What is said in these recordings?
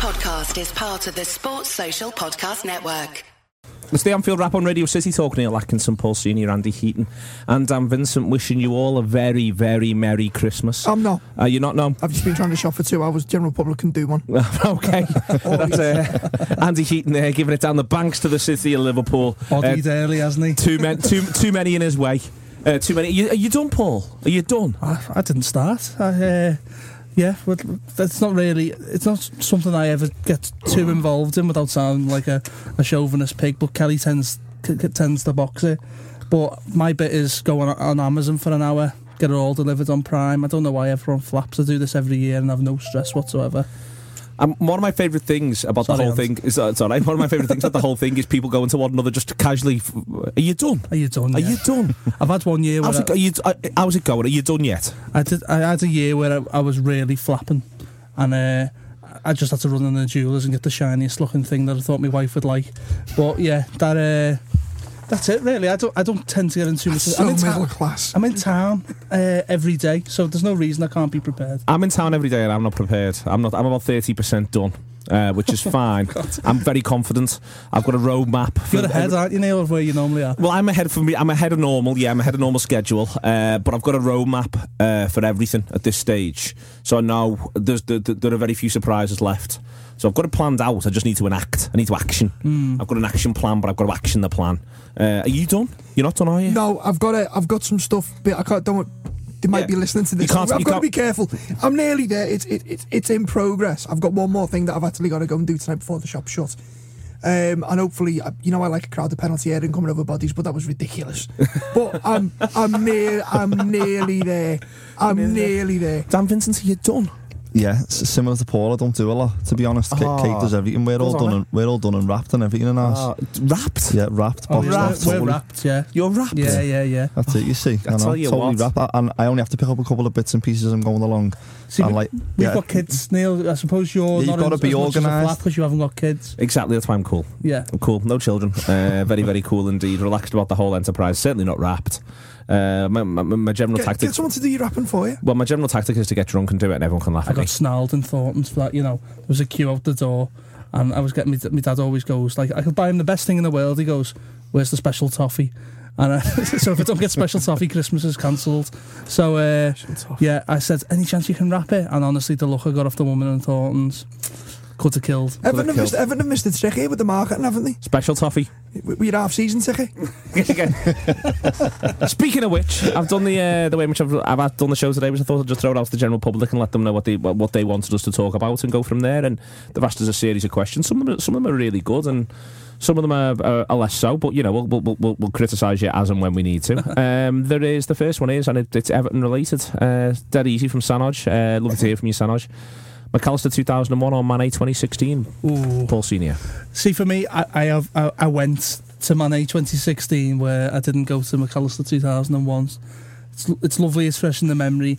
podcast is part of the Sports Social Podcast Network. It's the Anfield Wrap on Radio City Talk. Neil Atkinson, Paul Senior, Andy Heaton, and Dan Vincent wishing you all a very, very Merry Christmas. I'm not. Uh, you're not, no? I've just been trying to shop for two hours. General public can do one. okay. That's uh, Andy Heaton there giving it down the banks to the City of Liverpool. Bodied Uh, early, hasn't he? too, men, too, too many in his way. Uh, too many. You, are you done, Paul? Are you done? I, I didn't start. I, uh, yeah, but that's not really. It's not something I ever get too involved in without sounding like a, a chauvinist pig. But Kelly tends tends to box it. But my bit is go on, on Amazon for an hour, get it all delivered on Prime. I don't know why everyone flaps to do this every year and have no stress whatsoever. Um, one of my favourite things about Sorry, the whole thing is uh, it's all right. One of my favourite things about the whole thing is people going to one another just to casually. F- are you done? Are you done? Are yet? you done? I've had one year where How's it, I, are you, uh, how's it going? Are you done yet? I did. I had a year where I, I was really flapping, and uh, I just had to run in the jewelers and get the shiniest looking thing that I thought my wife would like. But yeah, that uh, that's it really. I don't. I don't tend to get into too much. So I'm in middle town. class. I'm in town uh, every day, so there's no reason I can't be prepared. I'm in town every day and I'm not prepared. I'm not. I'm about thirty percent done, uh, which is fine. I'm very confident. I've got a roadmap. for You're ahead, every- aren't you, Neil, of where you normally are? Well, I'm ahead for me. I'm ahead of normal. Yeah, I'm ahead of normal schedule. Uh, but I've got a roadmap uh, for everything at this stage. So I know there's there, there are very few surprises left. So I've got it planned out. I just need to enact. I need to action. I've got an action plan, but I've got to action the plan. Uh, are you done? You're not done, are you? No, I've got it. I've got some stuff, but I can't. Don't. They might Yeah. be listening to You this. can't- I've you got to can't- be careful. I'm nearly there. It's it, it's it's in progress. I've got one more thing that I've actually got to go and do tonight before the shop shuts. Um, and hopefully, you know, I like a crowd of penalty area and coming over bodies, but that was ridiculous. but I'm I'm near I'm nearly there. I'm nearly there. Dan Vincent, are you done? Yeah, similar to Paul, I don't do a lot. To be honest, Kate, Kate does everything. We're all Goes on, done. And, we're all done and wrapped and everything in ours. Uh, wrapped. yeah, wrapped. Oh, boxed yeah, up, wrapped. We're wrapped, yeah. You're wrapped. Yeah, yeah, yeah. That's it. You see, I tell you totally what. wrapped. And I only have to pick up a couple of bits and pieces. I'm going along. See, and we- like, We've yeah, got kids, Neil. I suppose you're Yeah, not you've gotta in be as much as a organised. because you haven't got kids. Exactly. That's why I'm cool. Yeah. I'm cool. No children. Uh, very, very cool indeed. Relaxed about the whole enterprise. Certainly not wrapped. Uh, my, my, my general Get, tactic. get someone to do your rapping for you. Well, my general tactic is to get drunk and do it, and everyone can laugh I at me. I got snarled in Thornton's for that. You know, there was a queue out the door, and I was getting. My, my dad always goes like, "I could buy him the best thing in the world." He goes, "Where's the special toffee?" And uh, so if I don't get special toffee, Christmas is cancelled. So uh, yeah, I said, "Any chance you can wrap it?" And honestly, the look I got off the woman in Thornton's could have killed. Everton have, killed. missed, Everton have missed the trick here with the marketing, haven't they? Special toffee. We, we had half season ticket. Speaking of which, I've done the uh, the way in which I've, I've done the show today was I thought I'd just throw it out to the general public and let them know what they what, what they wanted us to talk about and go from there. And they've asked us a series of questions. Some of them, are- some of them are really good and. Some of them are, are, are less so, but you know we'll we'll, we'll, we'll criticise you as and when we need to. um, there is the first one is, and it, it's Everton related. Uh, dead easy from Sanoj. Uh, lovely to hear from you, Sanoj. McAllister 2001 on Mane 2016. Ooh. Paul Senior. See, for me, I I, have, I, I went to Mane 2016 where I didn't go to McAllister 2001. It's it's lovely. It's fresh in the memory.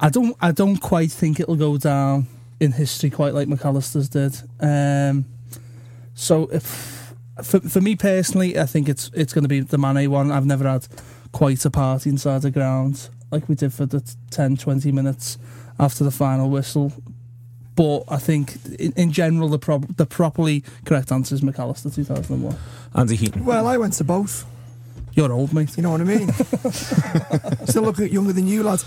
I don't I don't quite think it'll go down in history quite like McAllister's did. Um, so if for for me personally, I think it's it's going to be the Mane one. I've never had quite a party inside the ground like we did for the 10, 20 minutes after the final whistle. But I think in, in general, the prob- the properly correct answer is McAllister 2001. Andy Heaton. Well, I went to both. You're old, mate. You know what I mean? Still looking younger than you, lads.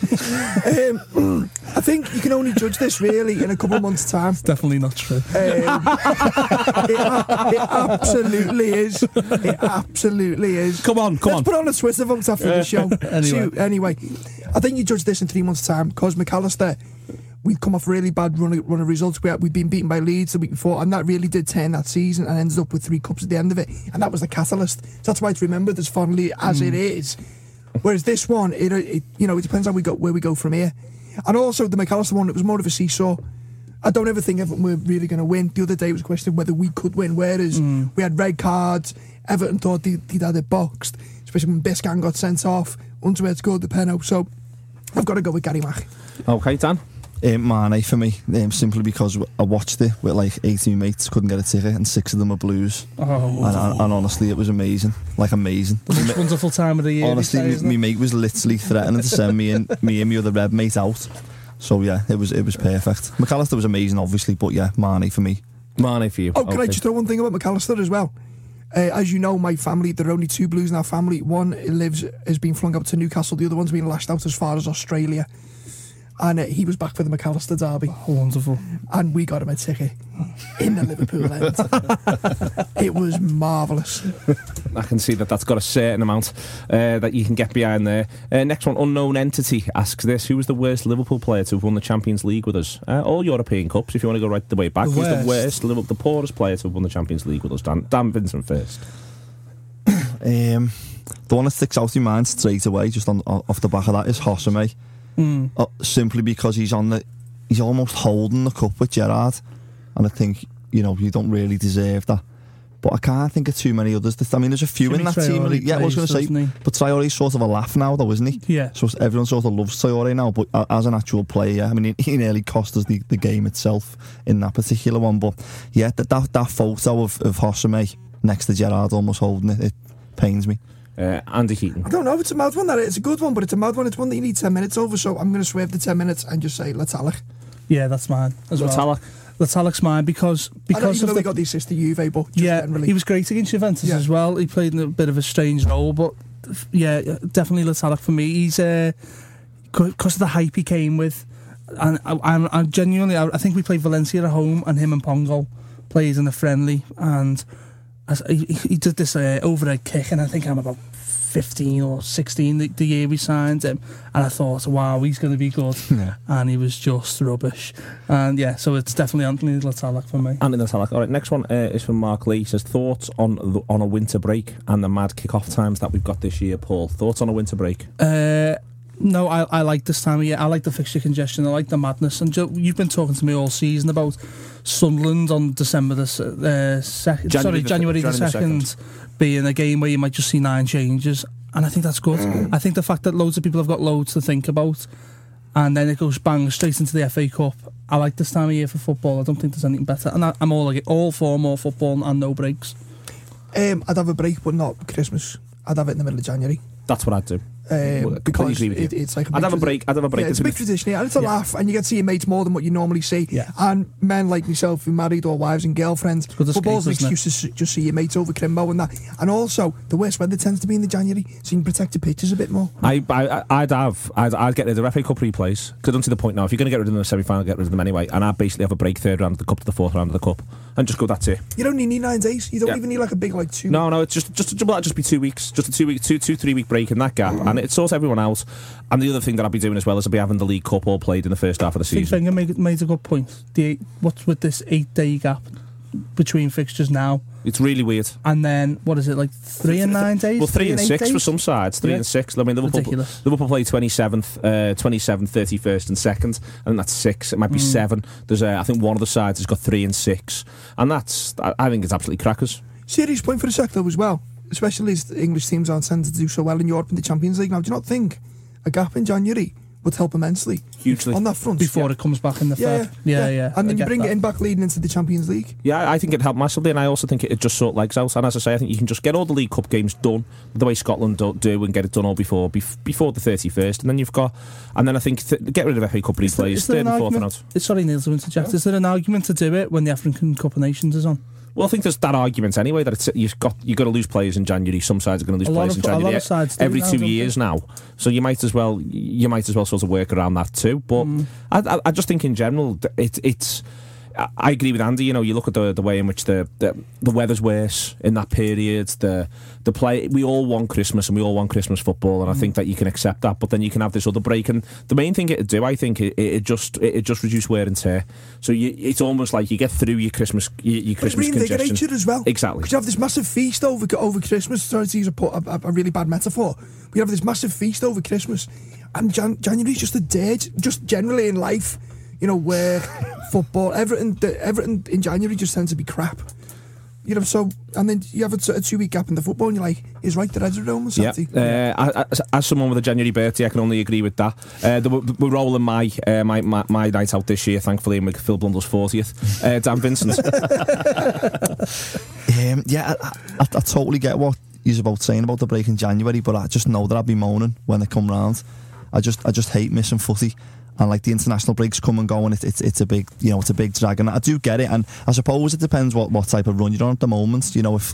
Um, I think you can only judge this really in a couple of months' time. Definitely not true. Um, it, it absolutely is. It absolutely is. Come on, come Let's on. put on a Twitter vote after the show. Anyway. Shoot, anyway, I think you judge this in three months' time because McAllister, we'd come off really bad run of, run of results. We had, we'd been beaten by Leeds the week before, and that really did turn that season and ended up with three cups at the end of it. And that was the catalyst. So that's why it's remembered as fondly as it mm. is. Whereas this one, it, it you know, it depends how we go where we go from here. And also the McAllister one, it was more of a seesaw. I don't ever think Everton were really going to win. The other day it was a question of whether we could win. Whereas mm. we had red cards, Everton thought they, they'd had it boxed, especially when Biscan got sent off. Unsworth scored the penalty. So I've got to go with Gary Mack. Okay, Dan. Um, Mane for me, um, simply because I watched it with like 18 mates, couldn't get a ticket, and six of them are Blues. Oh, And, and, and honestly, it was amazing, like amazing. the most wonderful time of the year. honestly, say, isn't my mate was literally threatening to send me and me and my other red mate out. So yeah, it was it was perfect. McAllister was amazing, obviously, but yeah, Mane for me. Mane for you. Oh, can I just throw one thing about McAllister as well? Uh, as you know, my family, there are only two Blues in our family. One lives, has been flung up to Newcastle. The other one's been lashed out as far as Australia. And uh, he was back for the McAllister derby. Wonderful. And we got him a ticket in the Liverpool end. it was marvellous. I can see that that's got a certain amount uh, that you can get behind there. Uh, next one, unknown entity asks this: Who was the worst Liverpool player to have won the Champions League with us? Uh, all European cups, if you want to go right the way back. The Who's the worst? worst, Liverpool, the poorest player to have won the Champions League with us? Dan, Dan Vincent first. Um, the one that sticks out in my mind straight away, just on off the back of that, is Josemi. Mm. Uh, simply because he's on the, he's almost holding the cup with Gerrard, and I think you know you don't really deserve that. But I can't think of too many others. I mean, there's a few in Djimi that team. Traore Yeah, I was going to say, he? but Traore's sort of a laugh now, though, isn't he? Yeah. So everyone sort of loves Traore now, but as an actual player, yeah, I mean, he, nearly cost us the, the game itself in that particular one. But yeah, that that, that photo of, of Josemi next to Gerrard almost holding it, it pains me. Uh, Andy Heaton. I don't know, if it's a mad one. That It's a good one, but it's a mad one. It's one that you need 10 minutes over. So I'm going to swerve the 10 minutes and just say, let's Yeah, that's mine as well. Le Tallec. Alex mine because I know because even of though the he got the assist to Juve, but just yeah, generally. he was great against Juventus Yeah. as well. He played in a bit of a strange role, but yeah, definitely Le Tallec for me. He's uh, because of the hype he came with, and I, I'm, I'm genuinely. I, I think we played Valencia at home, and him and Pongo plays in a friendly, and as, he, he did this uh, overhead kick, and I think I'm about. 15 or 16 the, the year we signed him and I thought wow he's going to be good Yeah. and he was just rubbish and yeah so it's definitely Anthony Le Tallec for me Andy Le Tallec. All right, next one uh, is from Mark Lee. He says thoughts on the, on a winter break and the mad kick-off times that we've got this year. Paul, thoughts on a winter break? Uh, no, I, I like this time of year. I like the fixture congestion. I like the madness. And Joe, you've been talking to me all season about Sunderland on December the uh, second. January Sorry, the- January the January the second, being a game where you might just see nine changes, and I think that's good. I think the fact that loads of people have got loads to think about, and then it goes bang straight into the FA Cup. I like this time of year for football. I don't think there's anything better, and I, I'm all like all for more football and no breaks. um, I'd have a break, but not Christmas. I'd have it in the middle of January. That's what I'd do. Um, because agree with you. it, it's like a I'd have a break. I'd have a break. Yeah, it's a big tradition, yeah, and it's a Yeah. laugh, and you get to see your mates more than what you normally see. Yeah. And men like myself who married or wives and girlfriends, football's an excuse to just see your mates over Crimbo and that. And also, the worst weather tends to be in the January, so you can protect the pitches a bit more. I, I, I'd have, I'd, I'd get rid of the FA Cup replays because I don't see the point now. If you're going to get rid of them in the semi-final, get rid of them anyway. And I'd basically have a break third round of the cup to the fourth round of the cup, and just go. That's it. You don't need nine days. You don't Yeah. even need like a big like two. No, no, it's just just well, that'd just be two weeks, just a two week, two two three week break in that gap, and it sorts everyone out. And the other thing that I'd be doing as well is I'd be having the League Cup all played in the first half of the I think season. Wenger made, made a good point. The eight, what's with this eight day gap between fixtures now, It's really weird. and then what is it like three and nine days? Well, three and eight six days? for some sides, three Yeah. and six. I mean, Liverpool, Ridiculous. Liverpool play 27th, uh, 27th, 31st, and 2nd, and that's six. It might be Mm. seven. There's, uh, I think, one of the sides has got three and six, and that's, I, I think it's absolutely crackers. Serious point for the sector as well, especially as the English teams aren't tended to do so well in Europe in the Champions League. Now, do you not think a gap in January would help immensely Hugely. on that front? before it comes back in the yeah, Feb. Yeah, yeah. And I then you bring that. it in back leading into the Champions League. Yeah, I think it helped massively, and I also think it, it just sort legs out. And as I say, I think you can just get all the League Cup games done the way Scotland do, do and get it done all before before the 31st, and then you've got, and then I think th- get rid of FA Cup Is there- replays, is third and fourth and argument- out. Sorry, Neil, to interject. Is there an argument to do it when the African Cup of Nations is on? Well, I think there's that argument anyway that it's, you've got you've got to lose players in January. Some sides are going to lose A players of- in January of sides do every now, two they? years now. So you might as well you might as well sort of work around that too. But Mm. I, I, I just think in general it, it's. I- I agree with Andy. You know, you look at the the way in which the, the the weather's worse in that period. The the play we all want Christmas and we all want Christmas football, and I Mm. think that you can accept that. But then you can have this other break, and the main thing it do, I think, it, it just it, it just reduce wear and tear. So you, it's almost like you get through your Christmas your, your Christmas reinvigorates congestion as well. Exactly. Because you have this massive feast over over Christmas. Sorry to use a, a, a really bad metaphor. We have this massive feast over Christmas, and Jan- January's just a dirge. Just generally in life, you know, work, football, everything. Everything in January just tends to be crap. You know, so and then you have a, t- a two week gap in the football, and you're like, is right, the Reds are home on Yeah, uh, as, as someone with a January birthday, I can only agree with that. Uh, the, we're rolling my, uh, my my my night out this year, thankfully, and we're Phil Blundell's fortieth. Uh, Dan Vincent, Um, yeah, I, I, I totally get what he's about saying about the break in January, but I just know that I'd be moaning when they come round. I just I just hate missing footy, and like the international breaks come and go, and it, it's it's a big you know it's a big drag, and I do get it, and I suppose it depends what what type of run you're on at the moment. You know if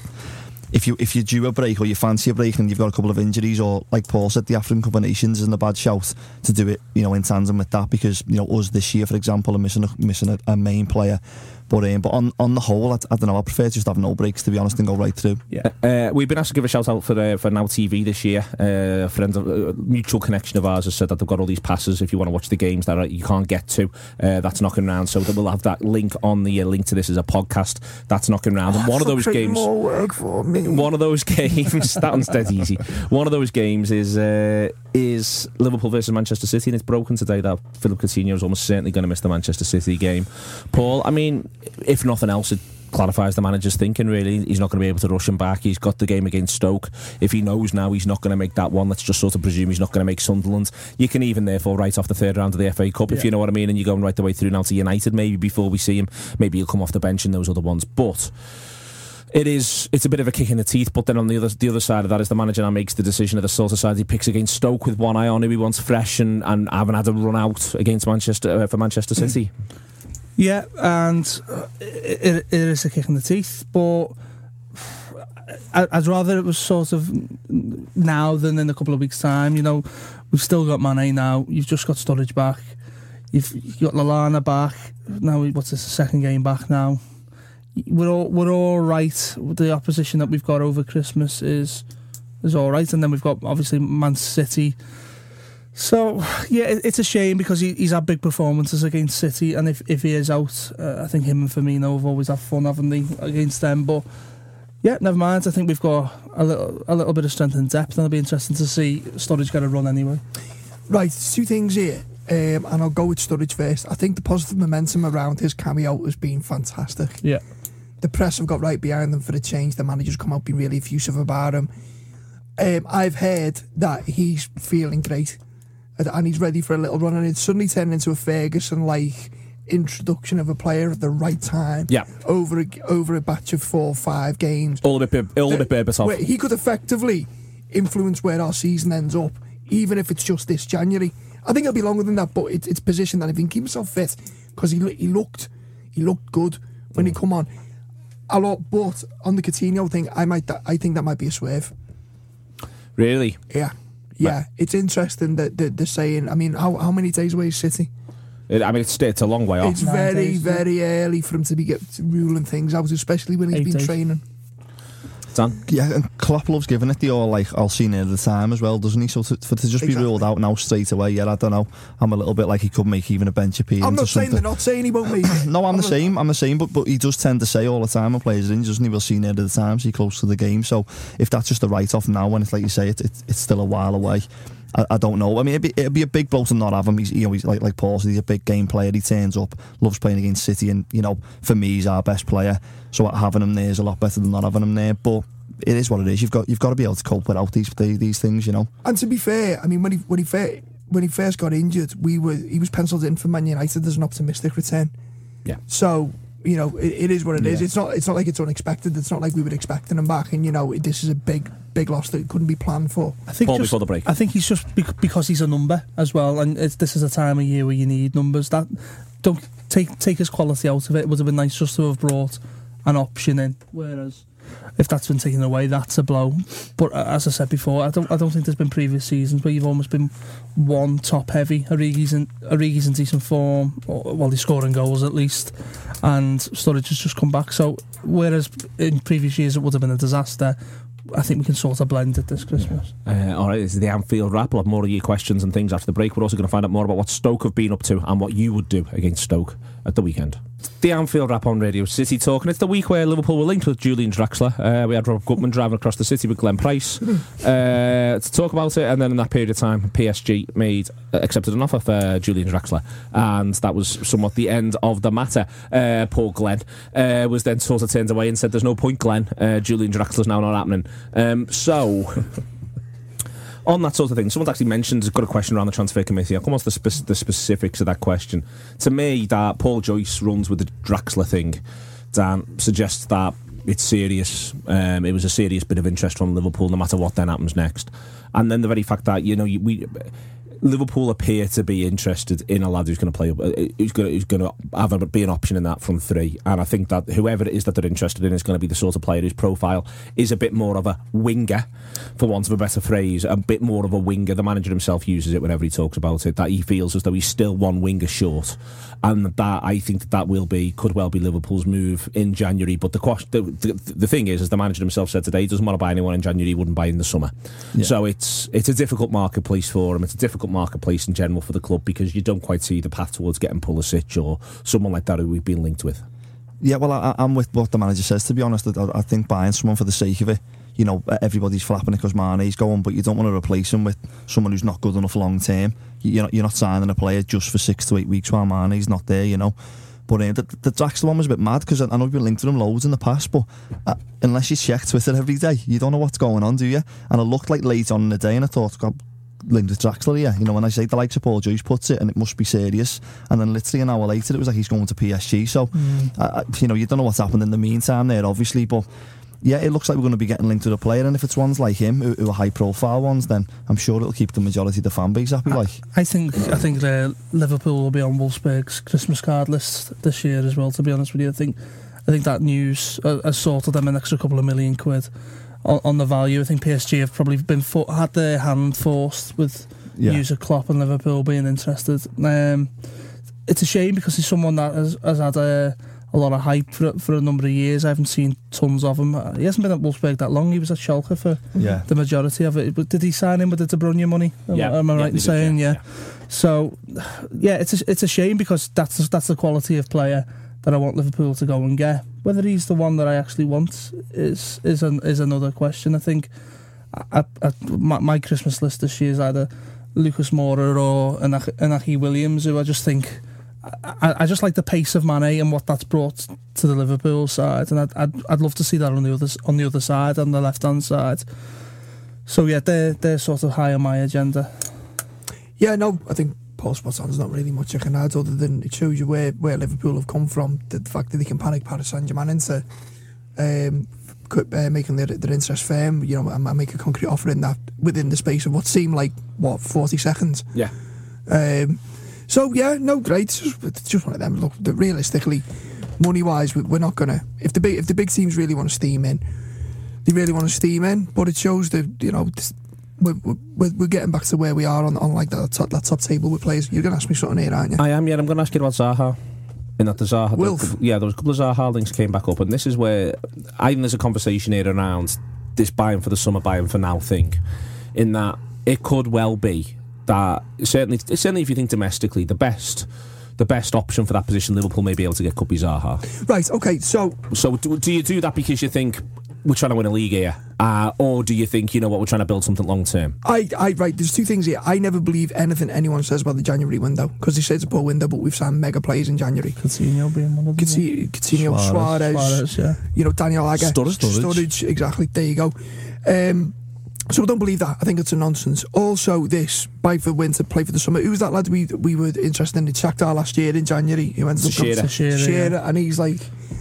if you if you do a break or you fancy a break and you've got a couple of injuries or like Paul said, the African Cup of Nations isn't a bad shout to do it, you know, in tandem with that because you know us this year, for example, are missing a, missing a, a main player. But um, but on on the whole, I, I don't know. I prefer to just have no breaks to be honest and go right through. Yeah, uh, we've been asked to give a shout out for uh, for Now TV this year. Uh, a friend, of, a mutual connection of ours, has said that they've got all these passes if you want to watch the games that you can't get to. Uh, that's knocking around, so we'll have that link on the uh, link to this as a podcast. That's knocking around, and one of those games. More work for me. One of those games that one's dead easy. One of those games is uh, is Liverpool versus Manchester City, and it's broken today that Philip Coutinho is almost certainly going to miss the Manchester City game. Paul, I mean, if nothing else, it clarifies the manager's thinking. Really, he's not going to be able to rush him back. He's got the game against Stoke. If he knows now he's not going to make that one, let's just sort of presume he's not going to make Sunderland. You can even therefore write off the third round of the FA Cup, if you know what I mean, and you're going right the way through now to United. Maybe before we see him, maybe he'll come off the bench in those other ones, but it is it's a bit of a kick in the teeth. But then on the other the other side of that is the manager now makes the decision of the sort of side he picks against Stoke with one eye on who he wants fresh and, and haven't had a run out against Manchester uh, for Manchester City. Yeah, and uh, it, it is a kick in the teeth, but I'd rather it was sort of now than in a couple of weeks' time. You know, we've still got Mane now. You've just got Sturridge back. You've, you've got Lallana back. Now, what's this? The second game back now. We're all we're all right. The opposition that we've got over Christmas is is all right, and then we've got obviously Man City. So yeah, it's a shame because he, he's had big performances against City, and if, if he is out, uh, I think him and Firmino have always had fun, haven't they, against them? But yeah, never mind. I think we've got a little a little bit of strength and depth, and it'll be interesting to see Sturridge get a run anyway. Right, two things here, um, and I'll go with Sturridge first. I think the positive momentum around his cameo has been fantastic. Yeah, The press have got right behind them for the change. The manager's come out being really effusive about him. Um, I've heard that he's feeling great and- he's ready for a little run, and it's suddenly turned into a Ferguson like introduction of a player at the right time. Yeah. over a, over a batch of four or five games. All a bit, all a bit. Where he could effectively influence where our season ends up, even if it's just this January. I think it'll be longer than that, but it, it's positioned that if he can keep himself fit, because he he looked he looked good when he come on. A lot, but on the Coutinho thing, I might I think that might be a swerve. Really? Yeah, yeah. It's interesting that that they're saying. I mean, how how many days away is City? It, I mean, it's it's a long way off. It's Nine very days, yeah. very early for him to be get, ruling things out, especially when he's Eight been days. training. Dan? Yeah, and Klopp loves giving it the all like I'll see near the time as well, doesn't he? So to, for to just be ruled out now straight away, yeah, I don't know. I'm a little bit like he could make even a bench appearance I'm or not saying something. they're not saying he won't make. No, I'm the not- same. I'm the same, but but he does tend to say all the time when players are in, doesn't he? We'll see near the time, see close to the game. So if that's just a write off now, when it's like you say, it, it, it's still a while away. I, I don't know. I mean, it'd be, it'd be a big blow to not have him. He's, you know, he's like like Paul said, he's a big game player. He turns up, loves playing against City, and you know, for me, he's our best player. So having him there is a lot better than not having him there. But it is what it is. You've got you've got to be able to cope without these these things, you know. And to be fair, I mean, when he when he fir- when he first got injured, we were he was penciled in for Man United as an optimistic return. Yeah. So you know, it, it is what it is. Yeah. It's not it's not like it's unexpected. It's not like we were expecting him back. And you know, this is a big big loss that couldn't be planned for. I think Paul just, before the break. I think he's just bec- because he's a number as well, and it's, this is a time of year where you need numbers. That don't take take his quality out of it. It would have been nice just to have brought an option in. Whereas if that's been taken away, that's a blow. But uh, as I said before, I don't I don't think there's been previous seasons where you've almost been one top heavy. Origi's in Origi's in decent form, or, well he's scoring goals at least, and Sturridge has just come back. So whereas in previous years it would have been a disaster. I think we can sort of blend it this Christmas. Uh, all right, this is the Anfield wrap. We'll have more of your questions and things after the break. We're also going to find out more about what Stoke have been up to and what you would do against Stoke at the weekend. The Anfield wrap on Radio City Talk, and it's the week where Liverpool were linked with Julian Draxler. Uh, we had Rob Gutmann driving across the city with Glenn Price uh, to talk about it, and then in that period of time, PSG made uh, accepted an offer for Julian Draxler, and that was somewhat the end of the matter. Uh, poor Glenn uh, was then sort of turned away and said, "There's no point, Glenn. Uh, Julian Draxler's now not happening." Um, so. on that sort of thing, someone's actually mentioned, got a question around the transfer committee. I'll come on to the, spec- the specifics of that question. To me, that Paul Joyce runs with the Draxler thing, Dan, suggests that it's serious. Um, it was a serious bit of interest from Liverpool, no matter what then happens next. And then the very fact that, you know, we. Liverpool appear to be interested in a lad who's going to play, uh, who's going to, who's going to have a, be an option in that front three. And I think that whoever it is that they're interested in is going to be the sort of player whose profile is a bit more of a winger, for want of a better phrase, a bit more of a winger. The manager himself uses it whenever he talks about it, that he feels as though he's still one winger short. And that I think that, that will be, could well be Liverpool's move in January. But the, question, the, the, the thing is, as the manager himself said today, he doesn't want to buy anyone in January, he wouldn't buy in the summer. So it's it's a difficult marketplace for him. It's a difficult marketplace in general for the club because you don't quite see the path towards getting Pulisic or someone like that who we've been linked with. Yeah, well, I, I'm with what the manager says. To be honest, I, I think buying someone for the sake of it, you know, everybody's flapping it because Mane's going, but you don't want to replace him with someone who's not good enough long term. You're not, you're not signing a player just for six to eight weeks while Mane's not there, you know. But uh, the, the Draxler one was a bit mad because I, I know we've been linked to him loads in the past, but uh, unless you check Twitter every day, you don't know what's going on, do you? And it looked like late on in the day, and I thought, God, linked with Draxler here. You know, when I say the likes of Paul Joyce puts it, and it must be serious. And then literally an hour later, it was like he's going to PSG. So, Mm. uh, you know, you don't know what's happened in the meantime there, obviously, but. Yeah, it looks like we're going to be getting linked to the player, and if it's ones like him, who, who are high-profile ones, then I'm sure it'll keep the majority of the fan base happy. Like, I think I think uh, Liverpool will be on Wolfsburg's Christmas card list this year as well. To be honest with you, I think I think that news uh, has sorted them an extra couple of million quid on, on the value. I think PSG have probably been for, had their hand forced with yeah, news of Klopp and Liverpool being interested. Um, it's a shame because he's someone that has, has had a, a lot of hype for, for a number of years. I haven't seen tons of him. He hasn't been at Wolfsburg that long. He was at Schalke for yeah. the majority of it. But did he sign in with the De Bruyne money? Am, am I right they in did, saying yeah? So, yeah, it's a, it's a shame because that's that's the quality of player that I want Liverpool to go and get. Whether he's the one that I actually want is is an, is another question. I think I, I, my, my Christmas list this year is either Lucas Moura or Inaki Williams, who I just think. I, I just like the pace of Mane and what that's brought to the Liverpool side, and I'd, I'd, I'd love to see that on the other on the other side, on the left hand side. So yeah, they're they're sort of high on my agenda. Yeah, no, I think Paul. There's not really much I can add other than it shows you where, where Liverpool have come from. The, fact that they can panic Paris Saint Germain into um, uh, making their, their interest firm, you know, and, and make a concrete offer in that within the space of what seemed like what 40 seconds. Yeah. Um, so yeah, no, great. It's just, just one of them. Look, realistically, money wise, we, we're not gonna. If the big if the big teams really want to steam in, they really want to steam in. But it shows that you know we're, we're, we're getting back to where we are on, on like that top, that top table with players. You're gonna ask me something here, aren't you? I am, yeah. I'm going to ask you about Zaha. In that the Zaha, Wilf. yeah, there was a couple of Zaha links came back up, and this is where I think there's a conversation here around this buying for the summer, buying for now thing. In that it could well be that certainly, certainly if you think domestically, the best, the best option for that position, Liverpool may be able to get could be Zaha. Right. Okay. So So do, do you do that because you think we're trying to win a league here, uh, or do you think you know what we're trying to build something long term? I, I, right. There's two things here. I never believe anything anyone says about the January window because they say it's a poor window, but we've signed mega players in January. Coutinho being one of them. Coutinho, Coutinho Suarez. Suarez, Suarez, yeah. you know, Daniel Agger, Sturridge. Sturridge, exactly. There you go. Um, so I don't believe that. I think it's a nonsense. Also, this buy for the winter, play for the summer. Who was that lad we we were interested in? in Shakhtar last year in January. He went to Shearer. Shearer, yeah. And he's like,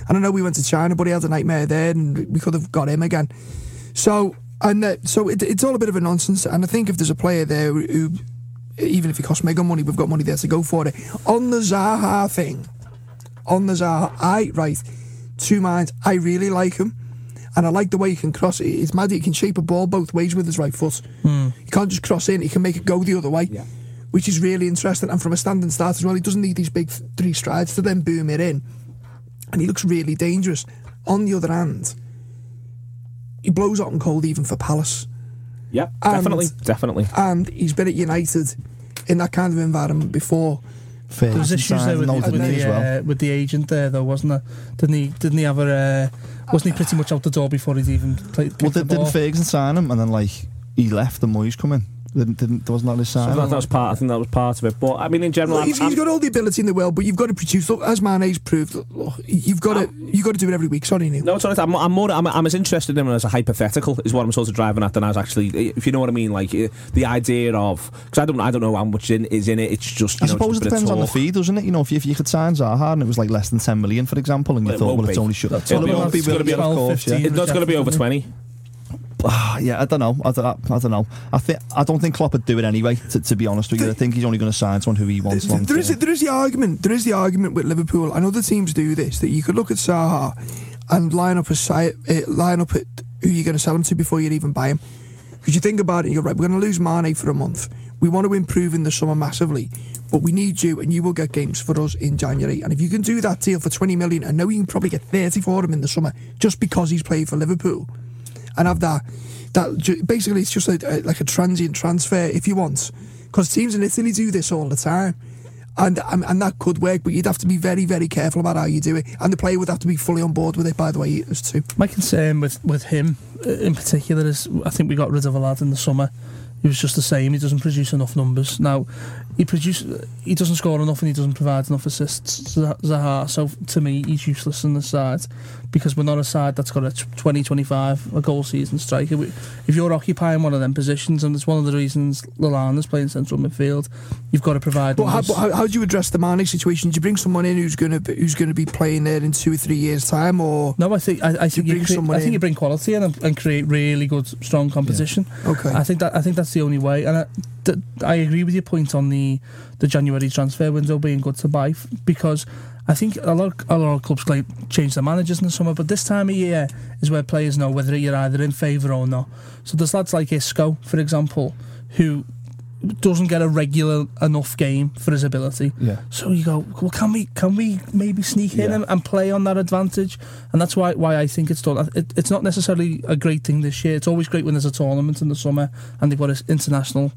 I don't know. We went to China, but he had a nightmare there, and we could have got him again. So and uh, so it, it's all a bit of a nonsense. And I think if there's a player there who, who even if he costs mega money, we've got money there to go for it. On the Zaha thing, on the Zaha, I right, two minds. I really like him, and I like the way he can cross it. It's mad. that He can shape a ball both ways with his right foot. He can't just cross in. He can make it go the other way, which is really interesting. And from a standing start as well, he doesn't need these big three strides to then boom it in, and he looks really dangerous. On the other hand, he blows hot and cold even for Palace Yeah, And- definitely, definitely. and he's been at United in that kind of environment before. There was issues there with, the, with, the, as well? uh, with the agent there, though, wasn't there? Didn't he? Didn't he have a? Uh, wasn't he pretty much out the door before he'd even played? Well, did, didn't ball? Ferguson sign him and then like he left and Moyes come in? Didn't, didn't wasn't that his So that, that was part. I think that was part of it. But I mean, in general, I'm, he's, I'm- got all the ability in the world, but you've got to produce. Look, as Mane's proved, look, you've got to you've got to do it every week. Sorry, Neil. No, it's all right. I'm, I'm more. I'm, I'm as interested in him as a hypothetical is what I'm sort of driving at than I was actually, if you know what I mean. Like eh, the idea of because I don't, I don't know how much in, is in it. It's just. You I know, suppose it just a bit of depends on the fee, doesn't it? You know, if you, if you could sign Zaha and it was like less than 10 million, for example, and you Well, thought, well, it's be. only shut. That's It'll Well, be it over- won't it's gonna be to, of 12, course, yeah. 15. It, no, it's going to be over twenty. Ah, yeah, I don't know. I don't, I don't know. I think I don't think Klopp would do it anyway. To, to be honest with you, I think he's only going to sign someone who he wants. There- long there is there is the argument. There is the argument with Liverpool, and other teams do this. That you could look at Zaha and line up a uh, line up at who you're going to sell him to before you even buy him. Because you think about it, you're right. We're going to lose Mane for a month. We want to improve in the summer massively, but we need you, and you will get games for us in January. And if you can do that deal for 20 million, I know you can probably get 30 for him in the summer just because he's played for Liverpool, and have that that basically it's just a, a, like a transient transfer if you want because teams in Italy do this all the time and, and that could work but you'd have to be very very careful about how you do it and the player would have to be fully on board with it by the way as too My concern with, with him uh, in particular is I think we got rid of a lad in the summer. He was just the same. He doesn't produce enough numbers. Now, he produce he doesn't score enough and he doesn't provide enough assists. Zah- Zaha. So to me, he's useless in the side because we're not a side that's got a tw- 20, 25 a goal season striker. If you're occupying one of them positions, and it's one of the reasons Lallana's playing central midfield, you've got to provide. but, how, but how, how do you address the Mane situation do you bring someone in who's going to who's going to be playing there in two or three years time or No, I think I, I think you, bring create, someone I think in. you bring quality and, and create really good, strong competition. Okay. I think that I think that's the only way. And I, I agree with your point on the the January transfer window being good to buy because I think a lot of, a lot of clubs like change their managers in the summer, but this time of year is where players know whether you're either in favour or not. So there's lads like Isco, for example, who doesn't get a regular enough game for his ability. Yeah. So you go, well, can we can we maybe sneak in Yeah. and, and play on that advantage? And that's why why I think it's done. It, it's not necessarily a great thing this year. It's always great when there's a tournament in the summer and they've got its international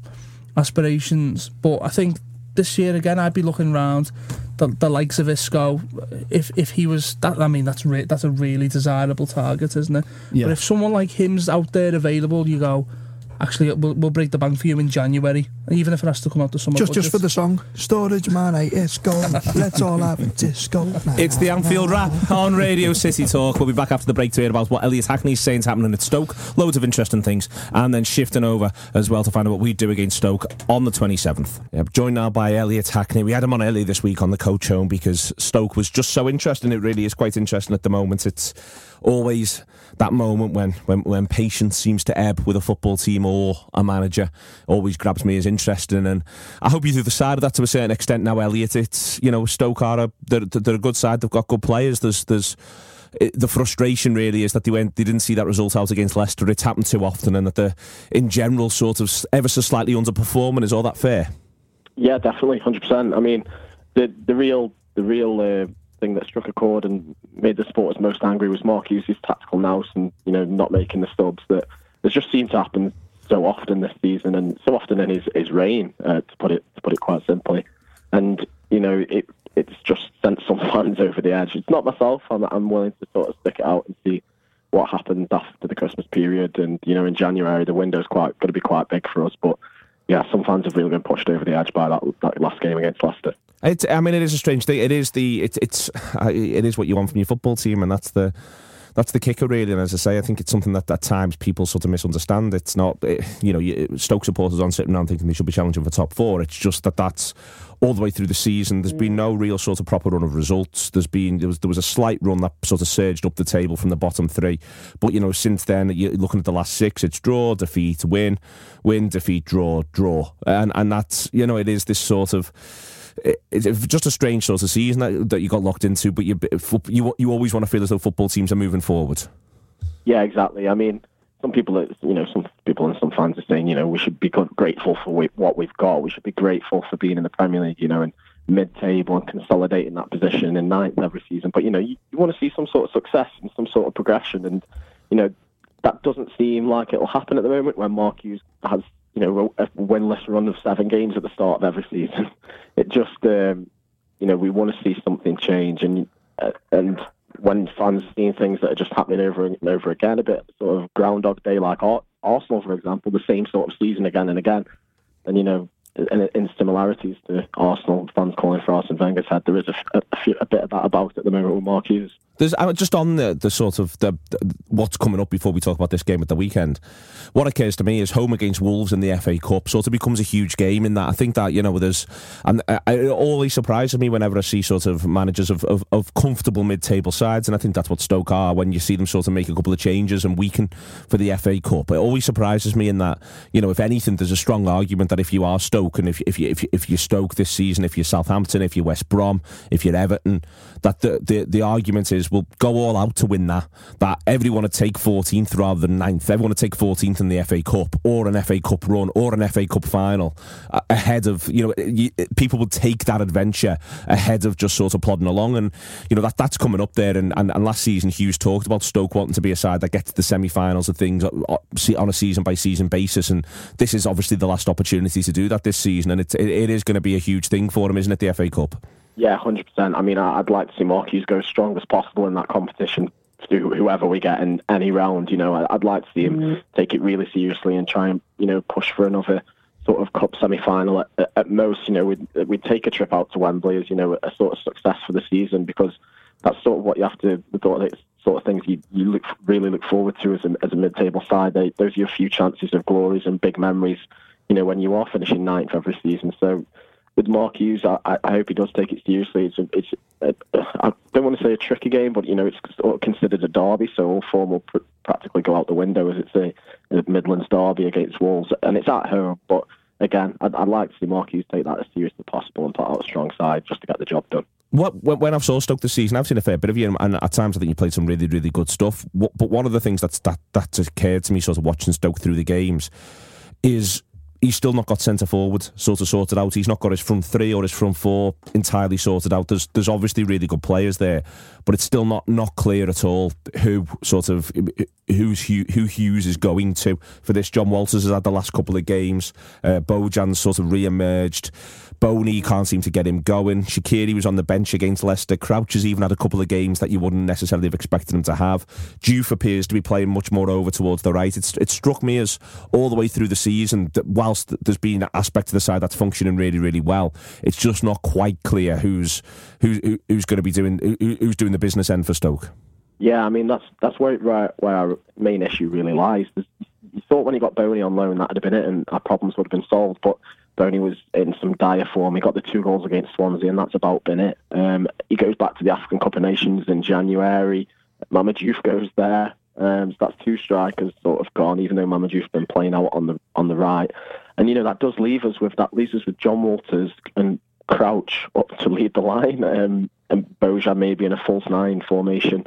aspirations. But I think this year again, I'd be looking round the, the likes of Isco. If if he was that, I mean, that's re- that's a really desirable target, isn't it? Yeah. But if someone like him's out there available, you go. Actually, we'll, we'll break the bank for you in January, even if it has to come out the summer. just just for the song storage Mane it's gone let's all have a disco now. It's the Anfield Wrap on Radio City Talk. We'll be back after the break to hear about what Elliot Hackney's saying is happening at Stoke. Loads of interesting things. And then shifting over as well to find out what we do against Stoke on the 27th. Yeah, joined now by Elliot Hackney. We had him on early this week on the coach home because Stoke was just so interesting. It really is quite interesting at the moment. It's always that moment when, when, when patience seems to ebb with a football team or a manager always grabs me as interesting. And I hope you do the side of that to a certain extent now, Elliot. It's, you know, Stoke are a, they're, they're a good side. They've got good players. There's, there's, it, the frustration really is that they went, they didn't see that result out against Leicester. It's happened too often, and that they're in general sort of ever so slightly underperforming. Is all that fair? Yeah, definitely, hundred percent. I mean, the the real the real uh, thing that struck a chord and made the supporters most angry was Mark Hughes' tactical nous and you know not making the subs that has just seemed to happen so often this season and so often in his, his reign, uh, to put it to put it quite simply. And you know it it's just sent some fans over the edge. It's not myself. I'm I'm willing to sort of stick it out and see what happens after the Christmas period. And you know in January the window's quite going to be quite big for us, but. Yeah, some fans have really been pushed over the edge by that, that last game against Leicester. It's, I mean, it is a strange thing. It is the it's it's it is what you want from your football team, and that's the that's the kicker really. And as I say, I think it's something that at times people sort of misunderstand. It's not it, you know Stoke supporters aren't sitting around thinking they should be challenging for top four. It's just that that's all the way through the season. There's been mm. no real sort of proper run of results. There's been there was there was a slight run that sort of surged up the table from the bottom three, but you know since then you're looking at the last six. It's draw, defeat, win, win, defeat, draw, draw, and and that's you know it is this sort of it's just a strange sort of season that, that you got locked into, but you you you always want to feel as though football teams are moving forward. Yeah, exactly. I mean, some people, you know, some people and some fans are saying, you know, we should be grateful for what we've got. We should be grateful for being in the Premier League, you know, and mid-table and consolidating that position in ninth every season. But you know, you, you want to see some sort of success and some sort of progression, and you know, that doesn't seem like it will happen at the moment when Mark Hughes has, you know, a winless run of seven games at the start of every season. It just, um, you know, we want to see something change, and uh, and when fans seeing things that are just happening over and over again, a bit sort of Groundhog Day, like Arsenal, for example, the same sort of season again and again, and you know, in, in similarities to Arsenal fans calling for Arsene Wenger's head, there is a, a, a bit of that about at the moment with Mark Hughes. There's uh, just on the, the sort of the, the, what's coming up before we talk about this game at the weekend. What occurs to me is home against Wolves in the FA Cup sort of becomes a huge game in that. I think that you know there's and uh, it always surprises me whenever I see sort of managers of, of, of comfortable mid-table sides, and I think that's what Stoke are when you see them sort of make a couple of changes and weaken for the FA Cup. It always surprises me in that you know if anything, there's a strong argument that if you are Stoke and if if you if, you, if you're Stoke this season, if you're Southampton, if you're West Brom, if you're Everton, that the the, the argument is we'll go all out to win that. That everyone would take 14th rather than 9th. Everyone would take 14th in the FA Cup or an FA Cup run or an FA Cup final uh, ahead of, you know, people would take that adventure ahead of just sort of plodding along. And, you know, that that's coming up there. And, and, and last season, Hughes talked about Stoke wanting to be a side that gets to the semi finals of things uh, on a season by season basis. And this is obviously the last opportunity to do that this season. And it, it, it is going to be a huge thing for him, isn't it, the FA Cup? Yeah, hundred percent. I mean, I'd like to see Mark Hughes go as strong as possible in that competition to whoever we get in any round. You know, I'd like to see him mm. take it really seriously and try and you know push for another sort of cup semi-final at, at most. You know, we'd we'd take a trip out to Wembley as you know a sort of success for the season because that's sort of what you have to the sort of things you, you look really look forward to as a, as a mid-table side. They, those are your few chances of glories and big memories. You know, when you are finishing ninth every season. So with Mark Hughes, I, I hope he does take it seriously. It's, a, it's a, I don't want to say a tricky game, but you know it's considered a derby, so all form will pr- practically go out the window as it's a, a, Midlands derby against Wolves, and it's at home. But again, I'd, I'd like to see Mark Hughes take that as seriously as possible and put out a strong side just to get the job done. What, when I've saw Stoke this season, I've seen a fair bit of you, and at times I think you played some really, really good stuff. But one of the things that's that that's occurred to me, sort of watching Stoke through the games, is he's still not got centre forward sort of sorted out. He's not got his front three or his front four entirely sorted out. There's there's obviously really good players there, but it's still not not clear at all who sort of who's who Hughes is going to for this. Jon Walters has had the last couple of games. Uh, sort of re-emerged. Bony can't seem to get him going. Shaqiri was on the bench against Leicester. Crouch has even had a couple of games that you wouldn't necessarily have expected him to have. Juve appears to be playing much more over towards the right. It's, it struck me as all the way through the season that whilst there's been an aspect of the side that's functioning really, really well, it's just not quite clear who's who's who's going to be doing who's doing the business end for Stoke. Yeah, I mean that's that's where where our main issue really lies. you thought when he got Bony on loan that would have been it, and our problems would have been solved. But Bony was in some dire form. He got the two goals against Swansea, and that's about been it. Um, he goes back to the African Cup of Nations in January. Mame Diouf goes there. Um, so that's two strikers sort of gone, even though Mame Diouf's been playing out on the on the right. And you know that does leave us with that leaves us with Jon Walters and Crouch up to lead the line, um, and Bojan maybe in a false nine formation.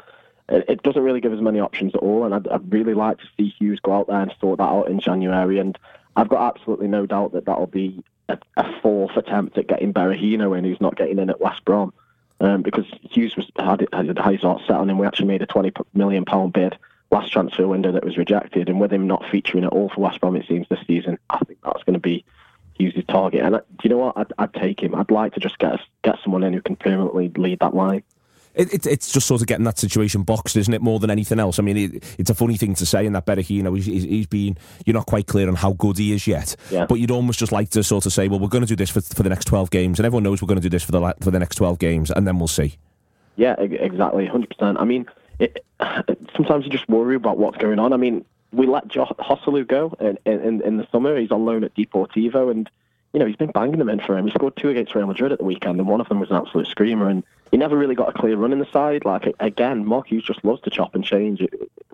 It, it, doesn't really give us many options at all, and I'd, I'd really like to see Hughes go out there and sort that out in January. And I've got absolutely no doubt that that'll be a, a fourth attempt at getting Berahino in, who's not getting in at West Brom. Um, because Hughes was, had, had his heart set on him. We actually made a £20 million bid last transfer window that was rejected. And with him not featuring at all for West Brom, it seems, this season, I think that's going to be Hughes' target. And I, do you know what? I'd, I'd take him. I'd like to just get, get someone in who can permanently lead that line. It, it, it's just sort of getting that situation boxed, isn't it? More than anything else. I mean, it, it's a funny thing to say in that better. You know, he's, he's been. You're not quite clear on how good he is yet. Yeah. But you'd almost just like to sort of say, well, we're going to do this for, for the next 12 games, and everyone knows we're going to do this for the for the next 12 games, and then we'll see. Yeah, exactly, 100. percent I mean, it, sometimes you just worry about what's going on. I mean, we let jo- Joselu go in, in in the summer. He's on loan at Deportivo, and you know he's been banging them in for him. He scored two against Real Madrid at the weekend, and one of them was an absolute screamer. And he never really got a clear run in the side. Like again, Mark Hughes just loves to chop and change,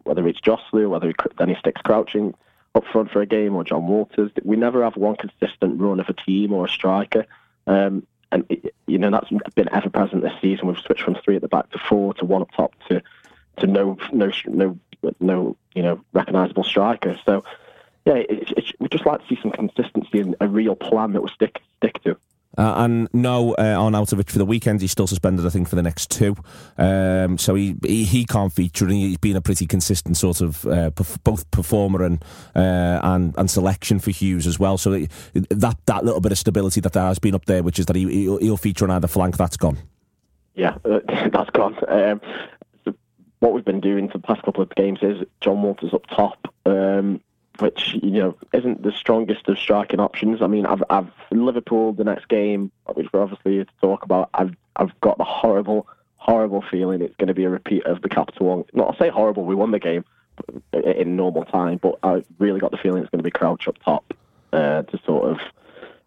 whether it's Joselu, whether he, then he sticks crouching up front for a game, or Jon Walters. We never have one consistent run of a team or a striker. Um, and it, you know that's been ever present this season. We've switched from three at the back to four to one up top to to no no no no you know recognisable striker. So yeah, it, it, we just like to see some consistency and a real plan that we stick stick to. Uh, and no, uh, on out of it for the weekend. He's still suspended, I think, for the next two. Um, so he, he, he can't feature, and he's been a pretty consistent sort of uh, perf- both performer and uh, and and selection for Hughes as well. So that that little bit of stability that there has been up there, which is that he he'll, he'll feature on either flank, that's gone. Yeah, uh, that's gone. Um, what we've been doing for the past couple of games is Jon Walters up top. Um, which you know isn't the strongest of striking options. I mean, I've, I've Liverpool the next game, which we're obviously to talk about. I've I've got the horrible, horrible feeling it's going to be a repeat of the Capital One. Not I'll say horrible. We won the game in normal time, but I really got the feeling it's going to be Crouch up top uh, to sort of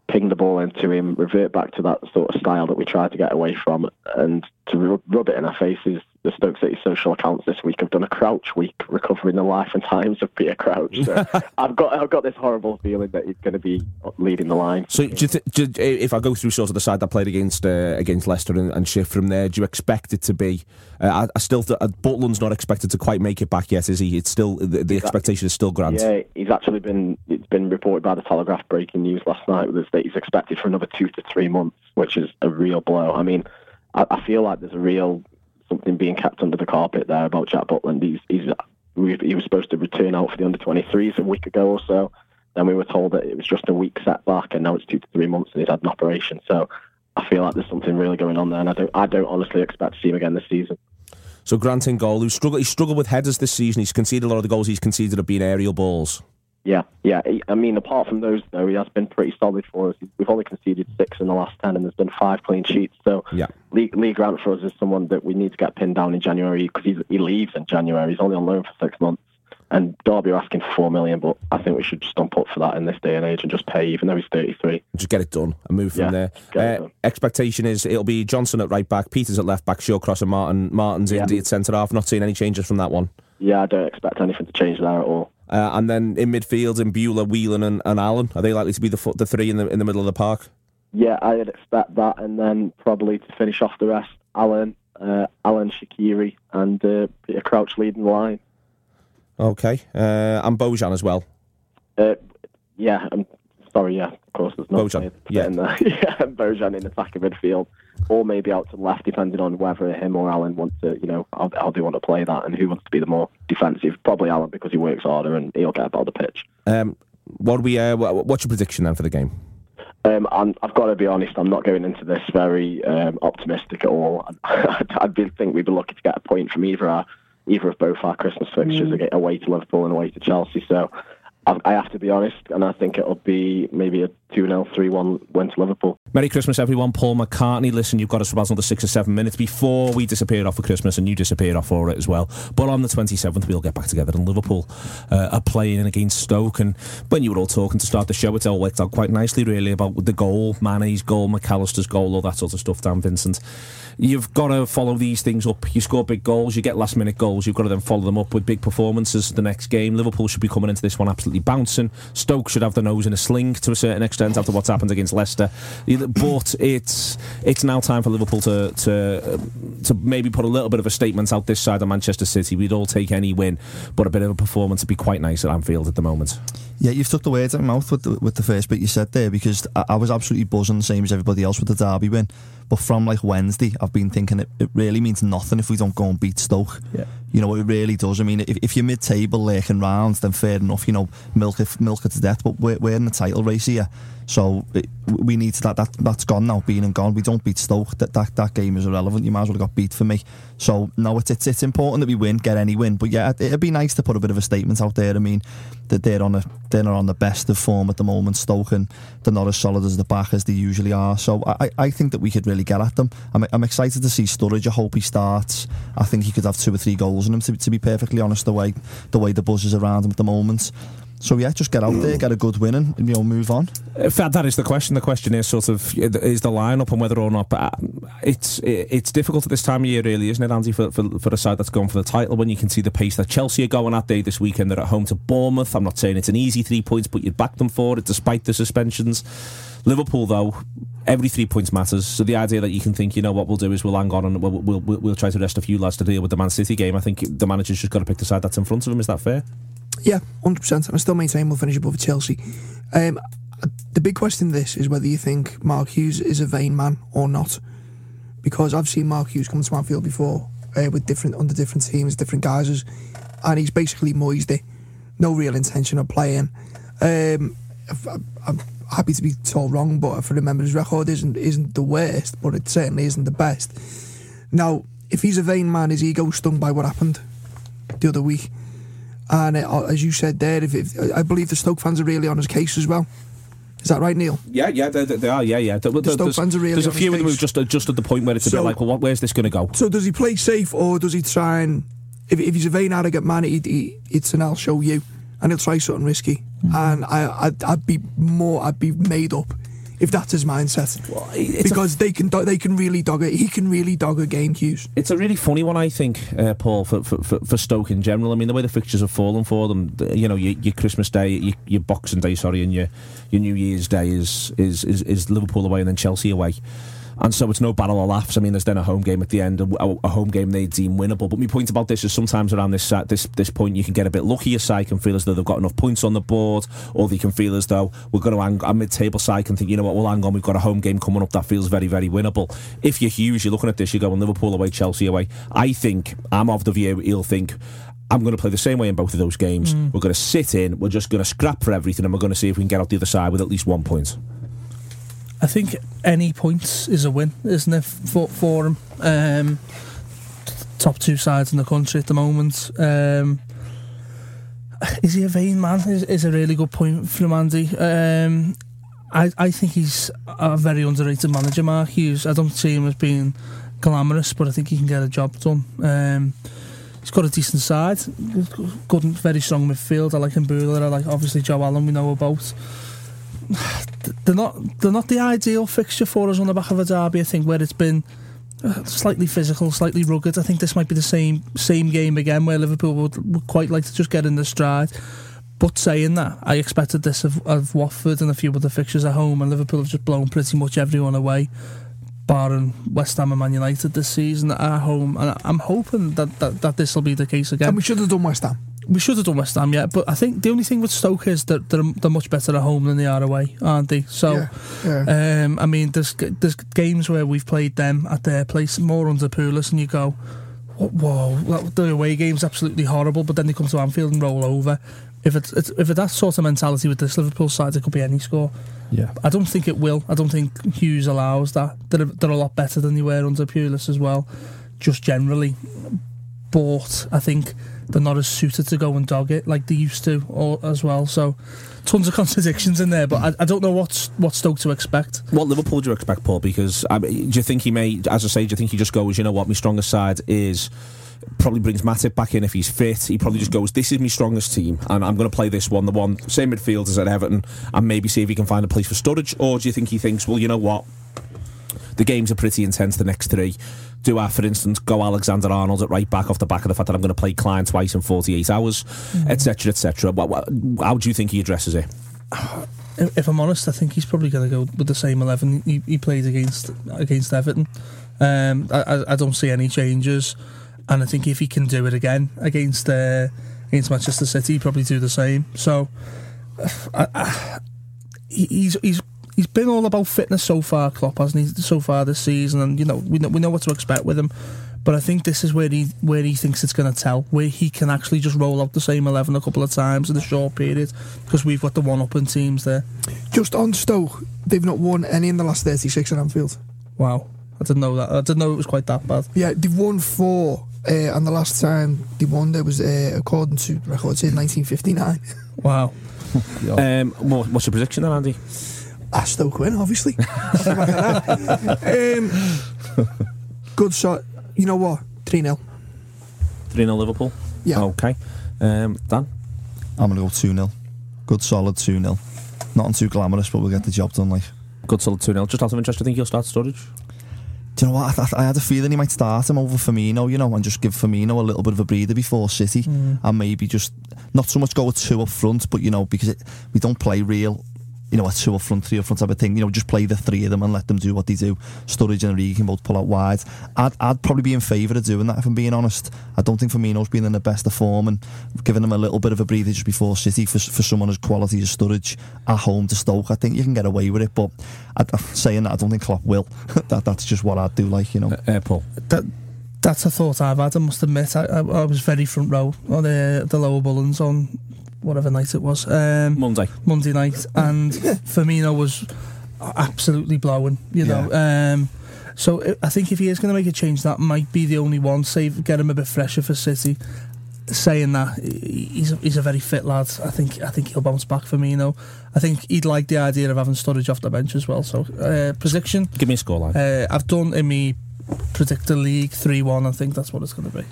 ping the ball into him, revert back to that sort of style that we tried to get away from, and to rub it in our faces. The Stoke City social accounts this week have done a Crouch week, recovering the life and times of Peter Crouch. So I've got I've got this horrible feeling that he's going to be leading the line. So, do you th- do you- if I go through sort of the side that played against uh, against Leicester and, and shift from there, do you expect it to be? Uh, I, I still th- uh, Butland's not expected to quite make it back yet, is he? It's still the, the expectation is still grand. Yeah, he's actually been it's been reported by the Telegraph breaking news last night that he's expected for another two to three months, which is a real blow. I mean, I, I feel like there's a real something being kept under the carpet there about Jack Butland. He's he's he was supposed to return out for the under 23s a week ago or so. Then we were told that it was just a week setback, and now it's two to three months, and he's had an operation. So I feel like there's something really going on there, and I don't I don't honestly expect to see him again this season. So Grant in goal, who struggled, he struggled with headers this season. He's conceded a lot of the goals he's conceded have been aerial balls. Yeah, yeah. I mean, apart from those, though, he has been pretty solid for us. We've only conceded six in the last ten, and there's been five clean sheets. So, Yeah. Lee, Lee Grant for us is someone that we need to get pinned down in January because he leaves in January. He's only on loan for six months, and Derby are asking for four million. But I think we should stump up for that in this day and age and just pay, even though he's 33. Just get it done and move from Yeah, there. Uh, expectation is it'll be Johnson at right back, Pieters at left back, Shawcross and Martin. Martin's Yeah. in at centre half. Not seeing any changes from that one. Yeah, I don't expect anything to change there at all. Uh, and then in midfield, Imbula, Whelan, and, and Allen, are they likely to be the the three in the in the middle of the park? Yeah, I'd expect that, and then probably to finish off the rest, Alan, uh, Alan Shaqiri, and uh, Peter Crouch leading the line. Okay, uh, and Bojan as well. Uh, yeah, I'm sorry. Yeah, of course, there's no Bojan, player to put yeah. in there. yeah, Bojan in attacking midfield, or maybe out to the left, depending on whether him or Alan want to, you know, how, how they want to play that, and who wants to be the more defensive. Probably Alan because he works harder and he'll get about the pitch. Um, what we? Uh, what's your prediction then for the game? Um, I'm, I've got to be honest. I'm not going into this very um, optimistic at all. I'd, I'd be, think we'd be lucky to get a point from either our, either of both our Christmas fixtures, ag- away to Liverpool and away to Chelsea. So I, have to be honest, and I think it'll be maybe a two 0 three one went to Liverpool. Merry Christmas, everyone. Paul McCartney. Listen, you've got us for another six or seven minutes before we disappear off for Christmas, and you disappear off for it as well. But on the 27th, we'll get back together, and Liverpool uh, are playing against Stoke. And when you were all talking to start the show, it all worked out quite nicely, really, about the goal, Mane's goal, McAllister's goal, all that sort of stuff, Dan Vincent. You've got to follow these things up. You score big goals, you get last minute goals, you've got to then follow them up with big performances the next game. Liverpool should be coming into this one absolutely bouncing. Stoke should have the nose in a sling to a certain extent after what's happened against Leicester. But it's it's now time for Liverpool to to to maybe put a little bit of a statement out this side of Manchester City. We'd all take any win, but a bit of a performance would be quite nice at Anfield at the moment. Yeah, you've took the words out of my mouth with the, with the first bit you said there because I, I was absolutely buzzing, the same as everybody else with the derby win. But from like Wednesday, I've been thinking it, it really means nothing if we don't go and beat Stoke. Yeah. You know, it really does. I mean, if, if you're mid table lurking round, then fair enough, you know, milk it, milk it to death. But we're, we're in the title race here. So it, we need to, that, that, that's gone now, being and gone. We don't beat Stoke. That, that, that game is irrelevant. You might as well have got beat for me. So, no, it's, it's, it's important that we win, get any win. But yeah, it, it'd be nice to put a bit of a statement out there. I mean, that they're on a they're not on the best of form at the moment, Stoke, and they're not as solid as the back as they usually are. So I, I- I think that we could really get at them. I'm, I'm excited to see Sturridge. I hope he starts. I think he could have two or three goals in him. To, to be perfectly honest, the way the way the buzz is around him at the moment. So yeah, just get out there, get a good win, and you know move on. Fact, that is the question. The question is sort of is the lineup and whether or not. Uh, it's it's difficult at this time of year, really, isn't it, Andy, for, for for a side that's going for the title when you can see the pace that Chelsea are going at day this weekend. They're at home to Bournemouth. I'm not saying it's an easy three points, but you'd back them for it despite the suspensions. Liverpool, though, every three points matters. So the idea that you can think, you know, what we'll do is we'll hang on and we'll, we'll, we'll, we'll try to rest a few lads to deal with the Man City game. I think the manager's just got to pick the side that's in front of him. Is that fair? Yeah, hundred percent. And I still maintain we'll finish above Chelsea. Um, the big question this is whether you think Mark Hughes is a vain man or not, because I've seen Mark Hughes come to Anfield before uh, with different under different teams, different guises, and he's basically moised it. No real intention of playing. Um, I'm happy to be told wrong, but if I remember, his record isn't isn't the worst, but it certainly isn't the best. Now, if he's a vain man, his ego stung by what happened the other week. And uh, as you said there, if, if I believe the Stoke fans are really on his case as well. Is that right, Neil? Yeah, yeah, they, they are. Yeah, yeah. There- there- Stoke fans are really there's a few of them who case. just uh, just at the point where it's a So- bit like, well, what, where's this going to go? So does he play safe or does he try and if, if he's a vain, arrogant man, he, he, it's an I'll show you, and he'll try something risky. And I, I'd, I'd be more, I'd be made up if that's his mindset it's a- because they can do, they can really dog it. He can really dog a game, Hughes. It's a really funny one, I think, uh, Paul, for, for, for, for Stoke in general. I mean, the way the fixtures have fallen for them, you know, your, your Christmas Day, your, your Boxing Day, sorry, and your, your New Year's Day is, is, is, is Liverpool away and then Chelsea away. And so it's no battle of laughs. I mean, there's then a home game at the end, a, a home game they deem winnable. But my point about this is sometimes around this uh, this this point, you can get a bit lucky. Your side can feel as though they've got enough points on the board, or they can feel as though we're going to hang a mid-table side can think, you know what, we'll hang on. We've got a home game coming up that feels very, very winnable. If you're Hughes, you're looking at this, you're going Liverpool away, Chelsea away. I think I'm of the view he'll think. I'm going to play the same way in both of those games. We're going to sit in, we're just going to scrap for everything, and we're going to see if we can get out the other side with at least one point. I think any points is a win, isn't it, for, for him? Um, top two sides in the country at the moment. Um, is he a vain man? Is, is a really good point from Andy. Um, I, I think he's a very underrated manager, Mark Hughes. I don't see him as being glamorous, but I think he can get a job done. Um, he's got a decent side, good, very strong midfield. I like Imbula. I like obviously Joe Allen. We know about they're not they're not the ideal fixture for us on the back of a derby. I think where it's been uh, slightly physical, slightly rugged. I think this might be the same same game again where Liverpool would, would quite like to just get in the stride. But saying that, I expected this of, of Watford and a few other fixtures at home, and Liverpool have just blown pretty much everyone away, barring West Ham and Man United this season at home. And I'm hoping that, that, that this will be the case again And we should have done West Ham. We should have done West Ham, yet, But I think the only thing with Stoke is that they're, they're much better at home than they are away, aren't they? So, Yeah, yeah. Um, I mean, there's there's games where we've played them at their place more under Pulis, and you go, whoa, whoa, that- the away game's absolutely horrible. But then they come to Anfield and roll over. If it's, it's if it's that sort of mentality with this Liverpool side, it could be any score. Yeah. I don't think it will. I don't think Hughes allows that. They're, they're a lot better than they were under Pulis as well, just generally. But I think they're not as suited to go and dog it like they used to or, as well. So tons of contradictions in there, but I, I don't know what's what Stoke to expect. What Liverpool do you expect, Paul? Because I mean, do you think he may, as I say, do you think he just goes, you know what, my strongest side is. Probably brings Matip back in if he's fit. He probably just goes, "This is my strongest team, and I'm going to play this one, the one same midfield as at Everton, and maybe see if he can find a place for Sturridge." Or do you think he thinks, "Well, you know what, the games are pretty intense the next three. Do I, for instance, go Alexander Arnold at right back off the back of the fact that I'm going to play Klein twice in 48 hours, etc., etc. What, what, how do you think he addresses it? If, I'm honest, I think he's probably going to go with the same eleven he, he played against against Everton. Um, I, I, don't see any changes, and I think if he can do it again against uh, against Manchester City, he'd probably do the same. So, I, I, he's he's he's been all about fitness so far, Klopp, hasn't he? So far this season, and you know we know, we know what to expect with him. But I think this is where he where he thinks it's going to tell, where he can actually just roll out the same eleven a couple of times in a short period, because we've got the one up in teams there. Just on Stoke, they've not won any in the last 36 at Anfield. Wow, I didn't know that. I didn't know it was quite that bad. Yeah, they've won four, uh, and the last time they won there was, uh, according to records, in 1959. Wow. Um, what's your prediction then, Andy? Ah, Stoke win, obviously. um, good shot. You know what? 3 0. 3 0 Liverpool? Yeah. Okay. Um, Dan? I'm going to go 2 0. Good solid 2 0. Nothing too glamorous, but we'll get the job done. Like, Good solid 2 0. Just out of interest, I think he'll start Sturridge. do you know what? I, I, I had a feeling he might start him over Firmino, you know, and just give Firmino a little bit of a breather before City, and maybe just not so much go with two up front, but you know, because it, we don't play real. You know, a two or front, three up front type of thing. You know, just play the three of them and let them do what they do. Sturridge and Origi can both pull out wide. I'd, I'd probably be in favour of doing that if I'm being honest. I don't think Firmino's been in the best of form and giving him a little bit of a breather just before City for, for someone as quality as Sturridge at home to Stoke. I think you can get away with it, but I, saying that, I don't think Klopp will. that That's just what I'd do, like, you know. Uh, Paul? That that's a thought I've had. I must admit, I, I, I was very front row on the the lower Bullens on whatever night it was. Um, Monday. Monday night, and Firmino was absolutely blowing. You know, um, so I I think if he is going to make a change, that might be the only one. Save, get him a bit fresher for City. saying that he's a, he's a very fit lad. I think I think he'll bounce back for me. You know, I think he'd like the idea of having Sturridge off the bench as well. So uh, prediction, Give me a scoreline. uh, I've done in me predictor league three one. I think that's what it's going to be.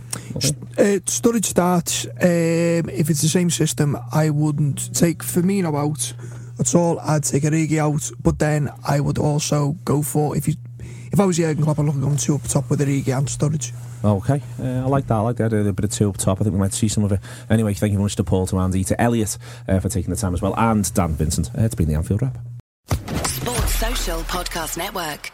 Uh, Sturridge starts. Um, if it's the same system, I wouldn't take Firmino out at all. I'd take Origi out, but then I would also go for if you. If I was Jurgen Klopp, I'd look at going two up top with Origi and Sturridge. Okay, uh, I like that. I like that. A bit of two up top. I think we might see some of it. Anyway, thank you very much to Paul, to Andy, to Elliot uh, for taking the time as well, and Dan Vincent. Uh, it's been the Anfield Wrap. Sports Social Podcast Network.